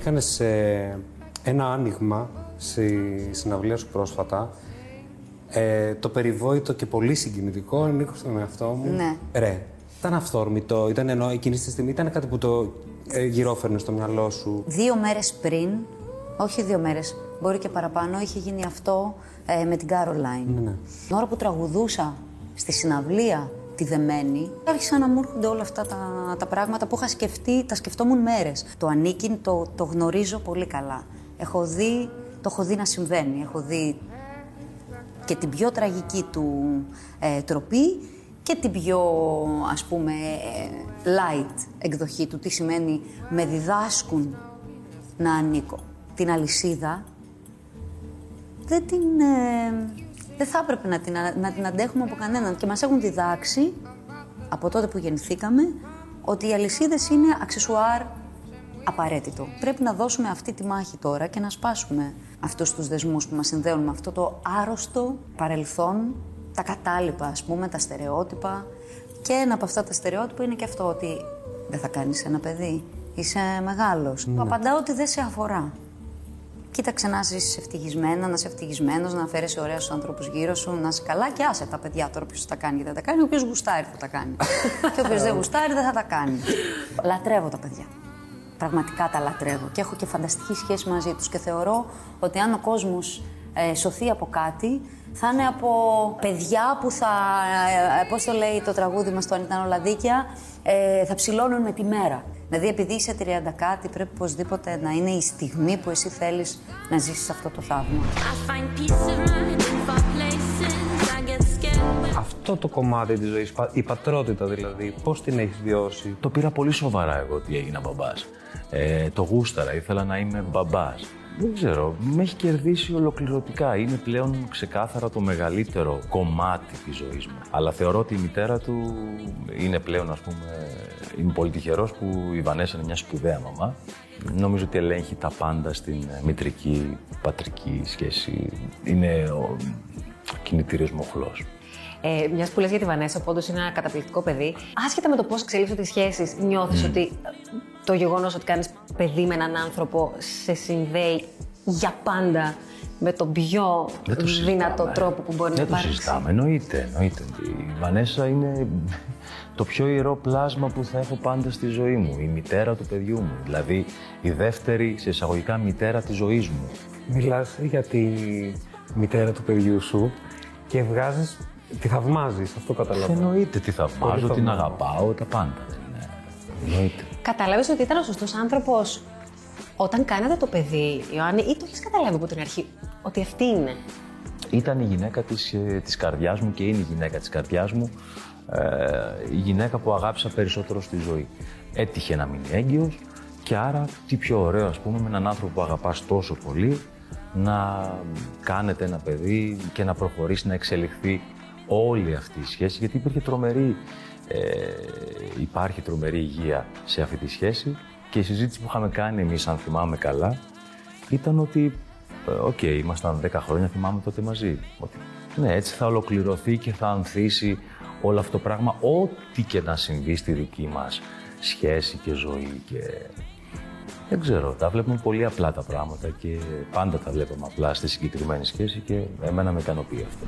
you. Έκανες ε, ένα άνοιγμα στη συναυλία σου πρόσφατα. Ε, το περιβόητο και πολύ συγκινητικό, ανήκω στον εαυτό μου. Ναι. Ρε, ήταν αυθόρμητο, ήταν ενώ εκείνη τη στιγμή ήταν κάτι που το ε, γυρόφερνε στο μυαλό σου. Δύο μέρες πριν, όχι δύο μέρες, μπορεί και παραπάνω, είχε γίνει αυτό ε, με την Κάρολάιν. Ναι, ναι. Την ώρα που τραγουδούσα στη συναυλία τη Δεμένη, άρχισαν να μου έρχονται όλα αυτά τα, τα πράγματα που είχα σκεφτεί, τα σκεφτόμουν μέρες. Το ανήκειν το, το γνωρίζω πολύ καλά. Έχω δει, το έχω δει να συμβαίνει. Έχω δει και την πιο τραγική του ε, τροπή και την πιο, ας πούμε, ε, light εκδοχή του. Τι σημαίνει με διδάσκουν να ανήκω. Την αλυσίδα δεν την... ε, δεν θα έπρεπε να την, α- να την αντέχουμε από κανέναν. Και μας έχουν διδάξει, από τότε που γεννηθήκαμε, ότι οι αλυσίδες είναι αξεσουάρ απαραίτητο. Πρέπει να δώσουμε αυτή τη μάχη τώρα και να σπάσουμε αυτούς τους δεσμούς που μας συνδέουν με αυτό το άρρωστο παρελθόν, τα κατάλοιπα ας πούμε, τα στερεότυπα. Και ένα από αυτά τα στερεότυπα είναι και αυτό ότι δεν θα κάνεις ένα παιδί, είσαι μεγάλος. Που απαντάω ότι δεν σε αφορά. Κοίταξε να είσαι ευτυχισμένα, να είσαι ευτυχισμένος, να φέρει ωραίους ανθρώπους γύρω σου, να είσαι καλά και άσε τα παιδιά τώρα ποιος τα κάνει και δεν τα κάνει. Ο οποίος γουστάρει θα τα κάνει. και όποιο δεν γουστάρει δεν θα τα κάνει. Λατρεύω τα παιδιά. Πραγματικά τα λατρεύω και έχω και φανταστική σχέση μαζί τους. Και θεωρώ ότι αν ο κόσμος ε, σωθεί από κάτι, θα είναι από παιδιά που θα. Ε, Πώς το λέει το τραγούδι μας, το Αν ήταν όλα δίκαια, ε, θα ψηλώνουν με τη μέρα. Δηλαδή, επειδή είσαι 30 κάτι, πρέπει οπωσδήποτε να είναι η στιγμή που εσύ θέλεις να ζήσεις αυτό το θαύμα. I find peace of mind in far places. I get scared when Αυτό το κομμάτι της ζωής, πα- η πατρότητα δηλαδή, πώς την έχεις βιώσει; Το πήρα πολύ σοβαρά εγώ ότι έγινα μπαμπάς. Ε, το γούσταρα, ήθελα να είμαι μπαμπάς. Δεν ξέρω, με έχει κερδίσει ολοκληρωτικά. Είναι πλέον ξεκάθαρα το μεγαλύτερο κομμάτι της ζωής μου. Αλλά θεωρώ ότι η μητέρα του είναι πλέον, ας πούμε, είμαι πολύ τυχερός που η Βανέσσα είναι μια σπουδαία μαμά. Νομίζω ότι ελέγχει τα πάντα στην μητρική, πατρική σχέση. Είναι ο κινητήριος μοχλός. Ε, Μιας που λες για τη Βανέσσα, που όντως είναι ένα καταπληκτικό παιδί, άσχετα με το πώς εξελίσσονται οι σχέσεις, νιώθεις ότι ε, το γεγονός ότι κάνεις παιδί με έναν άνθρωπο σε συνδέει για πάντα με τον πιο Δεν το δυνατό συζητάμε. τρόπο που μπορεί Δεν να το υπάρξει. συζητάμε, εννοείται, εννοείται. Η Βανέσα είναι το πιο ιερό πλάσμα που θα έχω πάντα στη ζωή μου. Η μητέρα του παιδιού μου. Δηλαδή η δεύτερη σε εισαγωγικά μητέρα της ζωής μου. Μιλάς για τη μητέρα του παιδιού σου και βγάζεις, τη θαυμάζεις, αυτό καταλαβαίνω. Εννοείται τι θαυμάζω, Πολύ την θαυμάζω. αγαπάω, τα πάντα. Είναι- Εννοείται. Κατάλαβε ότι ήταν ο σωστός άνθρωπος όταν κάνατε το παιδί, Ιωάννη, ή το έχεις καταλάβει από την αρχή ότι αυτή είναι; Ήταν η γυναίκα της, ε, της καρδιάς μου και είναι η γυναίκα της καρδιάς μου. Ε, η γυναίκα που αγάπησα περισσότερο στη ζωή. Έτυχε να μείνει έγκυος και άρα τι πιο ωραίο ας πούμε με έναν άνθρωπο που αγαπάς τόσο πολύ να κάνετε ένα παιδί και να προχωρήσει να εξελιχθεί όλη αυτή η σχέση γιατί υπήρχε τρομερή, ε, υπάρχει τρομερή υγεία σε αυτή τη σχέση και η συζήτηση που είχαμε κάνει εμείς αν θυμάμαι καλά ήταν ότι ε, Οκ, ήμασταν 10 χρόνια, θυμάμαι τότε μαζί. Ότι, ναι, έτσι θα ολοκληρωθεί και θα ανθίσει όλο αυτό το πράγμα, ό,τι και να συμβεί στη δική μας σχέση και ζωή. Και... Δεν ξέρω, τα βλέπουμε πολύ απλά τα πράγματα και πάντα τα βλέπαμε απλά στη συγκεκριμένη σχέση και εμένα με ικανοποιεί αυτό.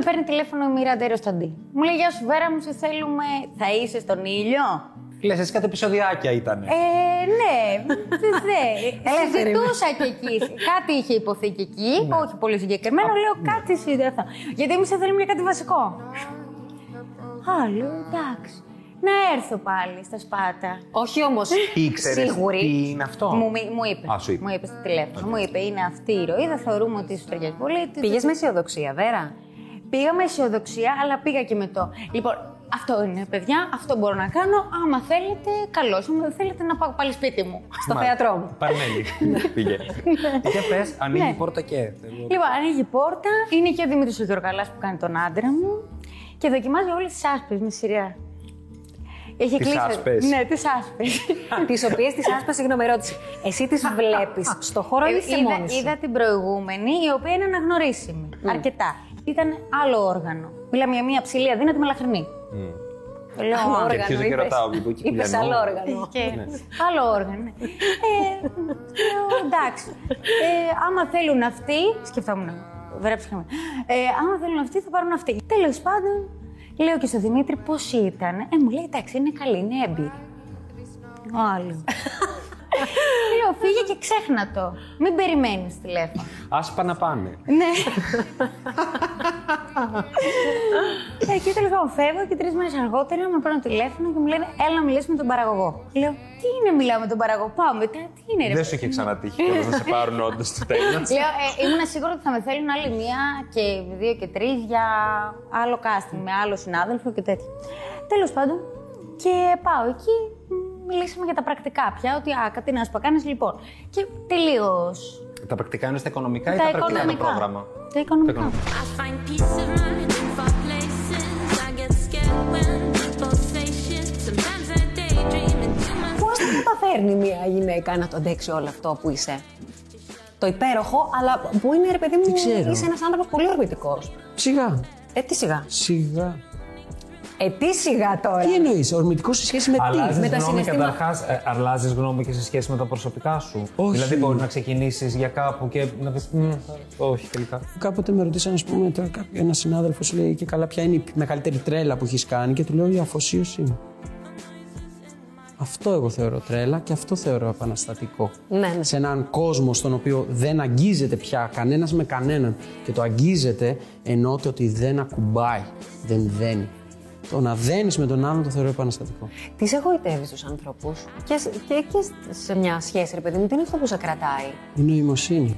Με παίρνει τηλέφωνο η Μοίρα Ρωσταντή. Μου λέει: Γεια σου, Βέρα μου, σε θέλουμε. Θα είσαι στον ήλιο. Λες, εσύ κάτι επεισοδιάκια ήταν. Ε, ναι, ναι. Συζητούσα και εκεί. Κάτι είχε υποθεί και εκεί, όχι πολύ συγκεκριμένο. Λέω κάτι συνδεθώ. Γιατί εμείς θέλουμε για κάτι βασικό. Α, λέω εντάξει. Να έρθω πάλι στα Σπάτα. Όχι όμως. Ήξερες Σίγουρη. τι είναι αυτό; Μου, μι- μου είπε. Α, σου είπε. Μου είπε στο τηλέφωνο. Μου είπε: Είναι αυτή η ροή, δεν θεωρούμε ότι σου ταιριάζει πολύ. Πήγες με αισιοδοξία, Βέρα; Πήγα με αισιοδοξία, αλλά πήγα και με το. Λοιπόν, Αυτό είναι, παιδιά. Αυτό μπορώ να κάνω. Άμα θέλετε, καλώς. Άμα δεν θέλετε, να πάω πάλι σπίτι μου. Στο θέατρό μου. Παρμένει. Πήγε. Για πες, ανοίγει Ναι. η πόρτα και... Λοιπόν, ανοίγει η πόρτα. Είναι και ο Δημήτρης ο Γιωργαλάς που κάνει τον άντρα μου. Και δοκιμάζει όλες τις άσπε με σειρά. Έχει Τις κλείσει. άσπες. Ναι, τις άσπε. τις οποίες τις άσπα, συγγνώμη, ερώτηση. Εσύ τις βλέπεις; Στο χώρο ή είσαι Ε, είδα, μόνη σου; είδα την προηγούμενη, η οποία είναι αναγνωρίσιμη. Αρκετά. Ήταν άλλο όργανο. Μιλάμε για μια ψηλή αδύνατη μελαχρινή. Το λέω Άλλο όργανο. όργανο, αρχίζω και είπες. ρωτάω, μήπως Είπες κυκλιανό. άλλο όργανο. Και άλλο όργανο. ναι. Ε, λέω, εντάξει. Ε, άμα θέλουν αυτοί. Σκεφτόμουν. Βέβαια ψυχαμε. Ε, άμα θέλουν αυτοί, θα πάρουν αυτοί. Τέλος πάντων, λέω και στον Δημήτρη πώς ήταν. Ε, μου λέει εντάξει, είναι καλή, είναι έμπειρη. Ο άλλο. λέω, φύγε και ξέχνα το. Μην περιμένεις τηλέφωνο. Άσπα να πάνε. Ναι. ε, και τέλο πάντων φεύγω και τρεις μέρες αργότερα με παίρνουν τηλέφωνο και μου λένε Έλα να μιλήσουμε με τον παραγωγό. Λέω Τι είναι, μιλάω με τον παραγωγό. Πάω μετά, τι είναι, ρε. Δεν σου είχε ξανατύχει κιόλας να σε πάρουν όντως στο τέλος. Λέω, ε, ήμουν σίγουρη ότι θα με θέλουν άλλη μία και δύο και τρεις για άλλο casting με άλλο συνάδελφο και τέτοια. Τέλος πάντων, και πάω εκεί, μ, μιλήσαμε για τα πρακτικά πια, ότι α, κάτι να σου κάνεις λοιπόν. Και τελείως. Τα πρακτικά είναι στα οικονομικά ή Τα τα πρακτικά το οικονομικά. πρόγραμμα; Τα οικονομικά. I find peace of mind in far places. I get scared when people say shit. Sometimes I daydream and do my Πώς θα καταφέρνει μια γυναίκα να το αντέξει όλο αυτό που είσαι; Το υπέροχο, αλλά που είναι ρε παιδί μου, ξέρω. είσαι ένας άνθρωπος πολύ ορμητικός. Σιγά. Ε, τι σιγά. Σιγά. Ε, τι σιγά τώρα. Τι εννοείς, ορμητικός σε σχέση με τι; Αλλάζεις Με τα γνώμη συναισθήμα- καταρχάς. αλλάζεις γνώμη και σε σχέση με τα προσωπικά σου; Όχι. Δηλαδή, μπορεί να ξεκινήσεις για κάπου και να πεις. Όχι, τελικά. Κάποτε με ρωτήσαν, ας πούμε, τώρα κάποιο- ένα συνάδελφος σου λέει και καλά, ποια είναι η μεγαλύτερη τρέλα που έχεις κάνει και του λέω η αφοσίωσή μου. Αυτό εγώ θεωρώ τρέλα και αυτό θεωρώ επαναστατικό. Ναι, ναι. Σε έναν κόσμο στον οποίο δεν αγγίζεται πια κανένας με κανέναν και το αγγίζεται εννοείται ότι δεν ακουμπάει, δεν δένει. Το να δένεις με τον άλλον το θεωρώ επαναστατικό. Τις εγωιτεύεις τους ανθρώπους και, σε- και, και σε μια σχέση, ρε παιδί μου, τι είναι αυτό που σε κρατάει; Η νοημοσύνη.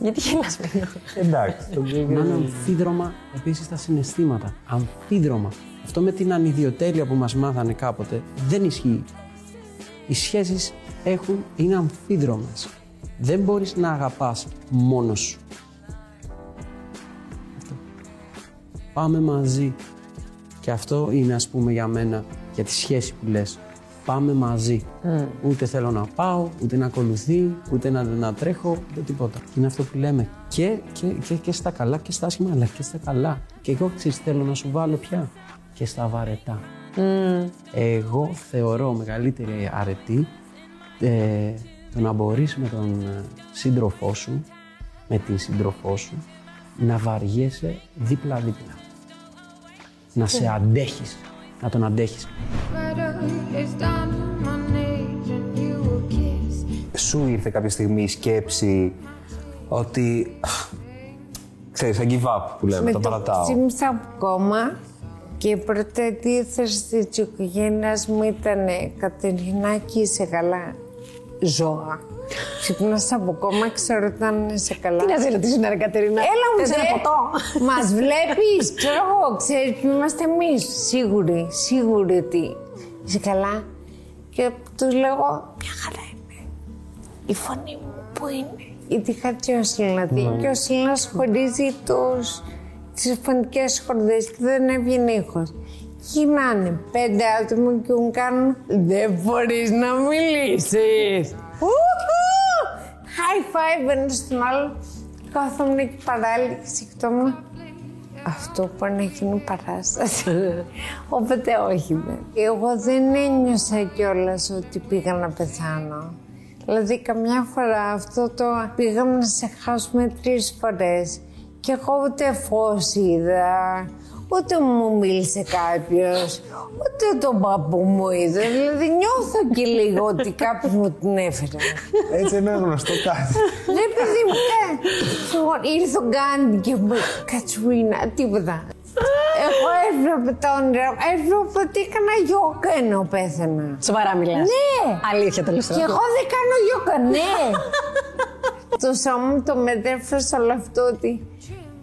Γιατί γελάς, παιδιά. Εντάξει. Να είναι αμφίδρομα επίσης τα συναισθήματα. Αμφίδρομα. Αυτό με την ανιδιοτέλεια που μας μάθανε κάποτε δεν ισχύει. Οι σχέσεις έχουν, είναι αμφίδρομες. Δεν μπορείς να αγαπάς μόνος σου. Πάμε μαζί. Και αυτό είναι ας πούμε για μένα, για τη σχέση που λες. Πάμε μαζί. Ούτε θέλω να πάω, ούτε να ακολουθεί, ούτε να, να τρέχω, ούτε τίποτα. Είναι αυτό που λέμε και, και, και, και στα καλά και στα άσχημα, αλλά και στα καλά. Και εγώ ξέρεις, θέλω να σου βάλω πια και στα βαρετά. Εγώ θεωρώ μεγαλύτερη αρετή ε, το να μπορείς με τον ε, σύντροφό σου, με την σύντροφό σου, να βαριέσαι δίπλα-δίπλα. Να σε αντέχεις, να τον αντέχεις. Sweater is down on my knees and you will kiss. Σου ήρθε κάποια στιγμή η σκέψη ότι. ξέρεις, I give up που λέμε, το παρατάω. Ξύπνησα κόμμα και η πρώτη αντίθεση της οικογένειας μου ήταν Κατερινάκη, είσαι καλά. Ζώα. Ξύπνησα από κόμμα, ξέρω ότι αν είσαι καλά. Τι να σε ρωτήσω, ρε Κατερίνα. Έλα μου, Θες ένα ρε. ποτό. Μας βλέπεις, ξέρω εγώ, ξέρεις που είμαστε εμείς. Σίγουροι, σίγουροι ότι είσαι καλά. Και τους λέγω, μια χαρά είμαι. Η φωνή μου που είναι. Γιατί είχα και ο Σιλνατή και ο Σιλνάς χωρίζει τους, τις φωνικές χορδές και δεν έβγαινε ήχος. Γυρνάνε πέντε άτομα και μου κάνουν «Δεν μπορείς να μιλήσεις». Ουχου! High five ένας στον άλλο. Κάθομαι εκεί παράλληλα και σκεφτόμουν αυτό που να γίνει παράσταση. Οπότε όχι δεν. Εγώ δεν ένιωσα κιόλας ότι πήγα να πεθάνω. Δηλαδή καμιά φορά αυτό το πήγαμε να σε χάσουμε τρεις φορές και εγώ ούτε φως είδα, ούτε μου μίλησε κάποιος, ούτε τον παππού μου είδα. Δηλαδή νιώθω και λίγο ότι κάποιος μου την έφερε. Έτσι είναι γνωστό κάτι. Ναι, παιδί μου, ε, λοιπόν, ήρθε ο Γκάντι και μου είπε Κατσουίνα, τίποτα. Εγώ έβλεπα τα όνειρα, έβλεπα ότι έκανα γιόκα ενώ πέθανα. Σοβαρά μιλάς. Ναι. Αλήθεια το λες Και τώρα. εγώ δεν κάνω γιόκα, ναι. το σώμα μου το μετέφερα σε όλο αυτό ότι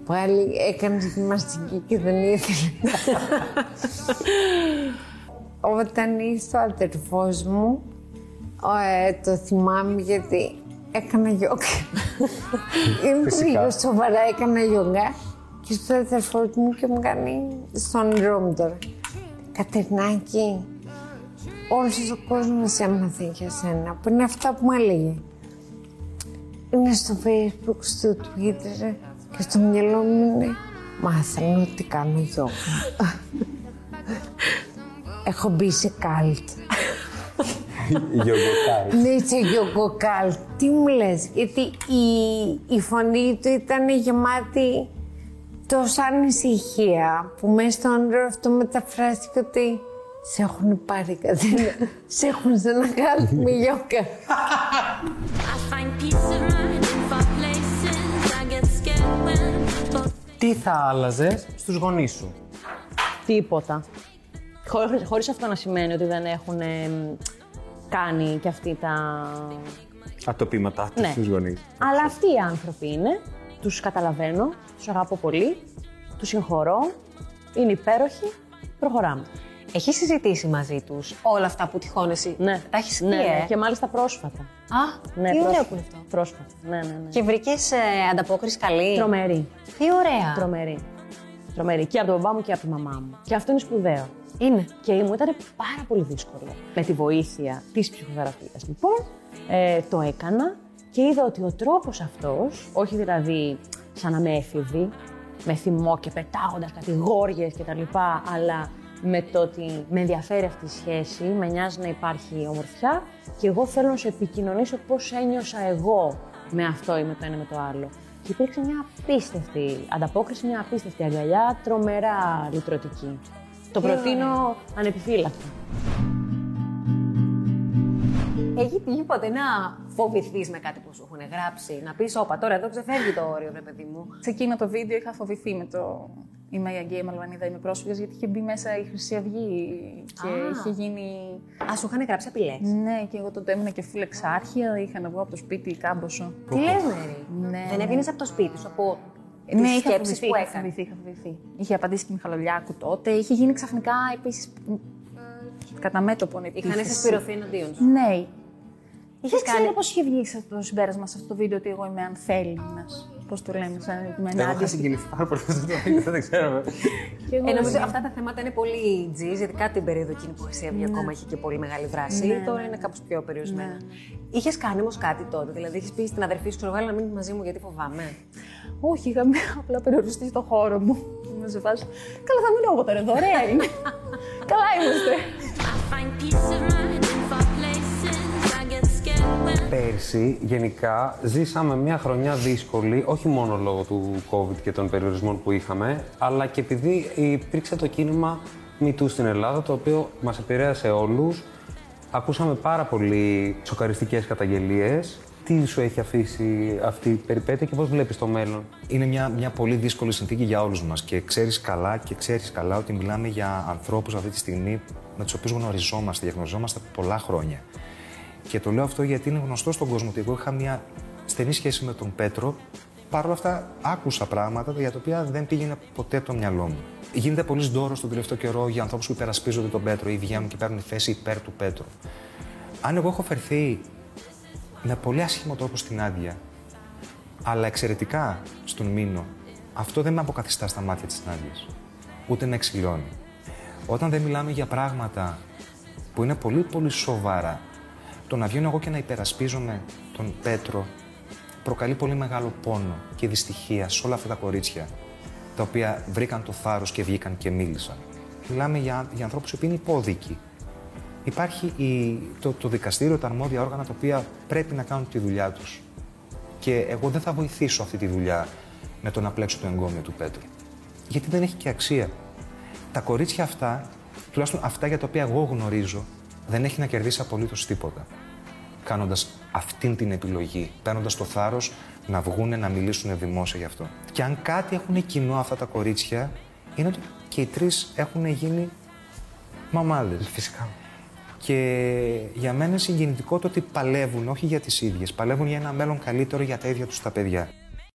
Πάλι έκανε γυμναστική και δεν ήθελε. Όταν ήρθε ο αδερφός μου, ο, ε, το θυμάμαι γιατί έκανα γιόγκα. Είναι Φυσικά. λίγο σοβαρά, έκανα γιόγκα και στο αδερφός μου και μου κάνει στον νερό τώρα. Κατερνάκη, όλος ο κόσμος έμαθε για σένα, που είναι αυτά που μου έλεγε. Είναι στο facebook, στο twitter και στο μυαλό μου είναι μάθανε ότι κάνω γιόγκα. Έχω μπει σε καλτ. Γιογκοκάρι. Ναι, σε γιόγκο καλτ. Τι μου λες, γιατί η, η φωνή του ήταν γεμάτη τόσα ανησυχία που μέσα στο όνειρο αυτό μεταφράστηκε ότι σε έχουν πάρει κάτι, σε έχουν σε ένα καλτ με γιόγκα. Τι θα άλλαζες στους γονείς σου; Τίποτα. Χωρίς, χωρίς αυτό να σημαίνει ότι δεν έχουν ε, κάνει και αυτοί τα... Ατοπήματά τους Ναι. στους γονείς. Αλλά αυτοί οι άνθρωποι είναι. Τους καταλαβαίνω, τους αγαπώ πολύ, τους συγχωρώ, είναι υπέροχοι, προχωράμε. Έχει συζητήσει μαζί τους όλα αυτά που τυχόν εσύ. Ναι. Τα έχεις πει, ναι, ε; ναι, και μάλιστα πρόσφατα. Α, Ναι, τι ωραίο πρόσφατα. που είναι αυτό. Πρόσφατα, ναι, ναι, ναι. Και βρήκες ανταπόκριση καλή; Τρομερή. Τι ωραία. Τρομερή. Τρομερή. Και από τον μπαμπά μου και από τη μαμά μου. Και αυτό είναι σπουδαίο. Είναι. Και μου ήταν πάρα πολύ δύσκολο. Με τη βοήθεια της ψυχοθεραπείας, λοιπόν, ε, το έκανα και είδα ότι ο τρόπος αυτός, όχι δηλαδή σαν να με έφηβη, με θυμό και πετάγοντας κατηγόριες κτλ., αλλά με το ότι με ενδιαφέρει αυτή η σχέση, με νοιάζει να υπάρχει ομορφιά και εγώ θέλω να σου επικοινωνήσω πώς ένιωσα εγώ με αυτό ή με το ένα ή με το άλλο. Και υπήρξε μια απίστευτη ανταπόκριση, μια απίστευτη αγκαλιά, τρομερά λυτρωτική. Το προτείνω ανεπιφύλακτα. Έχει τύχει ποτέ να φοβηθείς με κάτι που σου έχουν γράψει, να πεις: Όπα, τώρα εδώ ξεφεύγει το όριο, ρε παιδί μου. Σε εκείνο το βίντεο είχα φοβηθεί με το Είμαι η Αγγλία, είμαι Αλβανίδα, είμαι πρόσφυγας, γιατί είχε μπει μέσα η Χρυσή Αυγή και Α. είχε γίνει. Α, σου είχαν γράψει απειλές. Ναι, και εγώ τότε έμεινα και φούλε εξάρχεια, είχα να βγω από το σπίτι κάμποσο. Τι λες, Μέρη. Ναι, Δεν ναι. έβγαινες από το σπίτι σου, από Ναι, τις είχα σκέψεις φοβηθεί, που είχα έκανες; φοβηθεί, είχα φοβηθεί. Είχε απαντήσει και η Μιχαλολιάκου τότε. Είχε γίνει ξαφνικά επίσης κατά μέτωπο επίθεση. Είχαν συσπηρωθεί εναντίον σου. Ναι. Είχες Δεν ξέρω κάνει- πώς είχε βγει σε αυτό το συμπέρασμα σε αυτό το βίντεο ότι εγώ είμαι ανθέλινα. Πώς το λέμε, σαν ότι είμαι Εγώ είχα ενάντια. συγκινηθεί πάρα πολύ αυτό το βίντεο, δεν ξέρω. Και εγώ Ε, νομίζω είμαι. αυτά τα θέματα είναι πολύ τζιζ, ειδικά την περίοδο εκείνη που η Χρυσή Αυγή ακόμα είχε και πολύ μεγάλη δράση. Ναι, Τώρα ναι. είναι κάπως πιο περιορισμένα. Είχες κάνει όμως κάτι τότε, δηλαδή έχει πει στην αδερφή σου, ξέρω βγάλει να μείνεις μαζί μου γιατί φοβάμαι. Όχι, είχαμε απλά περιοριστεί στο χώρο μου. Είμαι σε φάση. Καλά, θα μείνω εγώ τώρα εδώ. Ωραία είναι. Καλά είμαστε. Πέρσι, γενικά, ζήσαμε μια χρονιά δύσκολη, όχι μόνο λόγω του COVID και των περιορισμών που είχαμε, αλλά και επειδή υπήρξε το κίνημα MeToo στην Ελλάδα, το οποίο μας επηρέασε όλους. Ακούσαμε πάρα πολύ σοκαριστικές καταγγελίες. Τι σου έχει αφήσει αυτή η περιπέτεια και πώς βλέπεις το μέλλον; Είναι μια, μια πολύ δύσκολη συνθήκη για όλους μας και ξέρεις καλά και ξέρεις καλά ότι μιλάμε για ανθρώπους αυτή τη στιγμή με τους οποίους γνωριζόμαστε, διαγνωριζόμαστε πολλά χρόνια. Και το λέω αυτό γιατί είναι γνωστό στον κόσμο ότι εγώ είχα μια στενή σχέση με τον Πέτρο. Παρ' όλα αυτά άκουσα πράγματα για τα οποία δεν πήγαινε ποτέ το μυαλό μου. Γίνεται πολύ δώρο τον τελευταίο καιρό για ανθρώπους που υπερασπίζονται τον Πέτρο ή βγαίνουν και παίρνουν θέση υπέρ του Πέτρου. Αν εγώ έχω φερθεί με πολύ άσχημο τρόπο στην άδεια, αλλά εξαιρετικά στον Μήνο, αυτό δεν με αποκαθιστά στα μάτια της Νάντιας. Ούτε με εξηλώνει. Όταν δεν μιλάμε για πράγματα που είναι πολύ πολύ σοβαρά, το να βγαίνω εγώ και να υπερασπίζομαι τον Πέτρο προκαλεί πολύ μεγάλο πόνο και δυστυχία σε όλα αυτά τα κορίτσια τα οποία βρήκαν το θάρρος και βγήκαν και μίλησαν. Μιλάμε για, για ανθρώπους που είναι υπόδικοι. Υπάρχει η, το, το δικαστήριο, τα αρμόδια όργανα τα οποία πρέπει να κάνουν τη δουλειά τους. Και εγώ δεν θα βοηθήσω αυτή τη δουλειά με το να πλέξω το εγκόμιο του Πέτρου. Γιατί δεν έχει και αξία. Τα κορίτσια αυτά, τουλάχιστον αυτά για τα οποία εγώ γνωρίζω, δεν έχει να κερδίσει απολύτως τίποτα. Κάνοντας αυτήν την επιλογή, παίρνοντας το θάρρος να βγούνε να μιλήσουν δημόσια γι' αυτό. Και αν κάτι έχουν κοινό αυτά τα κορίτσια, είναι ότι και οι τρεις έχουν γίνει μαμάδες. Φυσικά. Και για μένα είναι συγκινητικό το ότι παλεύουν, όχι για τις ίδιες, παλεύουν για ένα μέλλον καλύτερο για τα ίδια τους τα παιδιά.